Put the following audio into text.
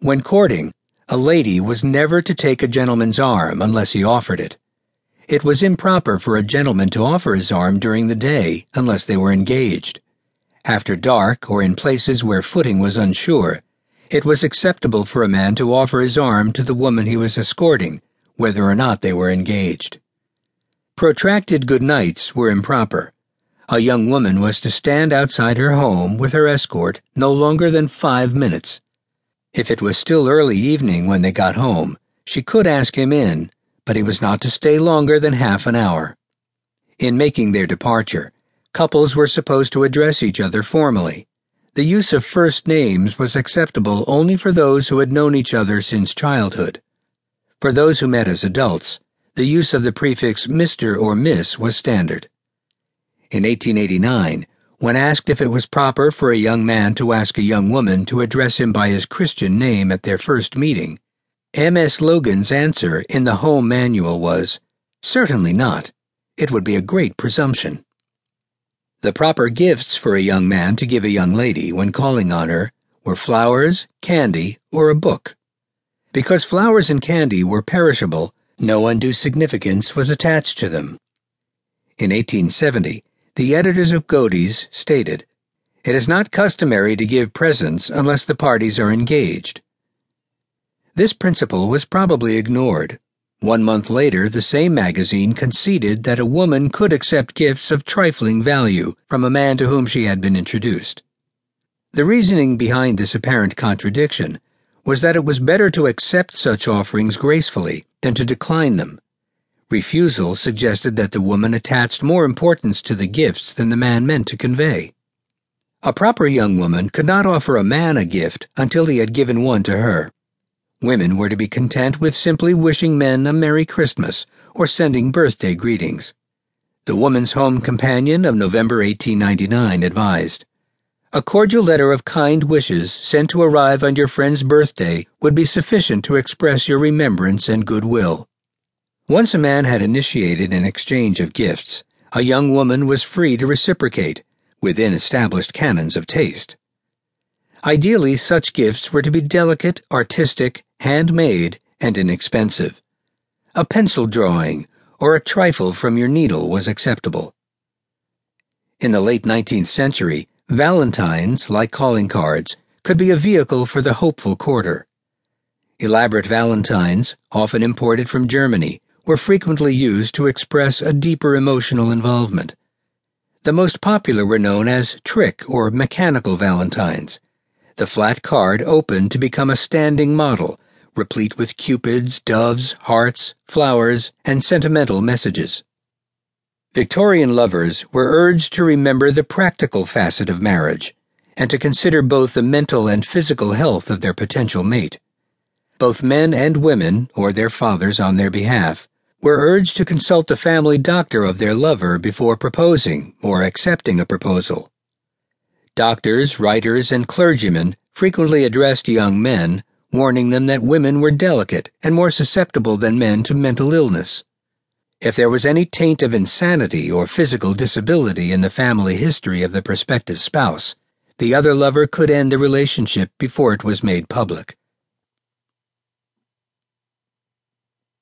When courting, a lady was never to take a gentleman's arm unless he offered it. It was improper for a gentleman to offer his arm during the day unless they were engaged. After dark or in places where footing was unsure, it was acceptable for a man to offer his arm to the woman he was escorting, whether or not they were engaged. Protracted good nights were improper. A young woman was to stand outside her home with her escort no longer than five minutes. If it was still early evening when they got home, she could ask him in, but he was not to stay longer than half an hour. In making their departure, couples were supposed to address each other formally. The use of first names was acceptable only for those who had known each other since childhood. For those who met as adults, the use of the prefix Mr. or Miss was standard. In 1889, when asked if it was proper for a young man to ask a young woman to address him by his Christian name at their first meeting, M.S. Logan's answer in the Home Manual was, Certainly not. It would be a great presumption. The proper gifts for a young man to give a young lady when calling on her were flowers, candy, or a book. Because flowers and candy were perishable, no undue significance was attached to them. In 1870, the editors of Godey's stated, It is not customary to give presents unless the parties are engaged. This principle was probably ignored one month later, the same magazine conceded that a woman could accept gifts of trifling value from a man to whom she had been introduced. The reasoning behind this apparent contradiction was that it was better to accept such offerings gracefully than to decline them. Refusal suggested that the woman attached more importance to the gifts than the man meant to convey. A proper young woman could not offer a man a gift until he had given one to her. Women were to be content with simply wishing men a Merry Christmas or sending birthday greetings. The Woman's Home Companion of November 1899 advised A cordial letter of kind wishes sent to arrive on your friend's birthday would be sufficient to express your remembrance and goodwill. Once a man had initiated an exchange of gifts, a young woman was free to reciprocate, within established canons of taste. Ideally, such gifts were to be delicate, artistic, handmade, and inexpensive. A pencil drawing or a trifle from your needle was acceptable. In the late 19th century, valentines, like calling cards, could be a vehicle for the hopeful quarter. Elaborate valentines, often imported from Germany, were frequently used to express a deeper emotional involvement. The most popular were known as trick or mechanical valentines. The flat card opened to become a standing model replete with cupids, doves, hearts, flowers, and sentimental messages. Victorian lovers were urged to remember the practical facet of marriage and to consider both the mental and physical health of their potential mate. Both men and women, or their fathers on their behalf, were urged to consult the family doctor of their lover before proposing or accepting a proposal. Doctors, writers, and clergymen frequently addressed young men warning them that women were delicate and more susceptible than men to mental illness. If there was any taint of insanity or physical disability in the family history of the prospective spouse, the other lover could end the relationship before it was made public.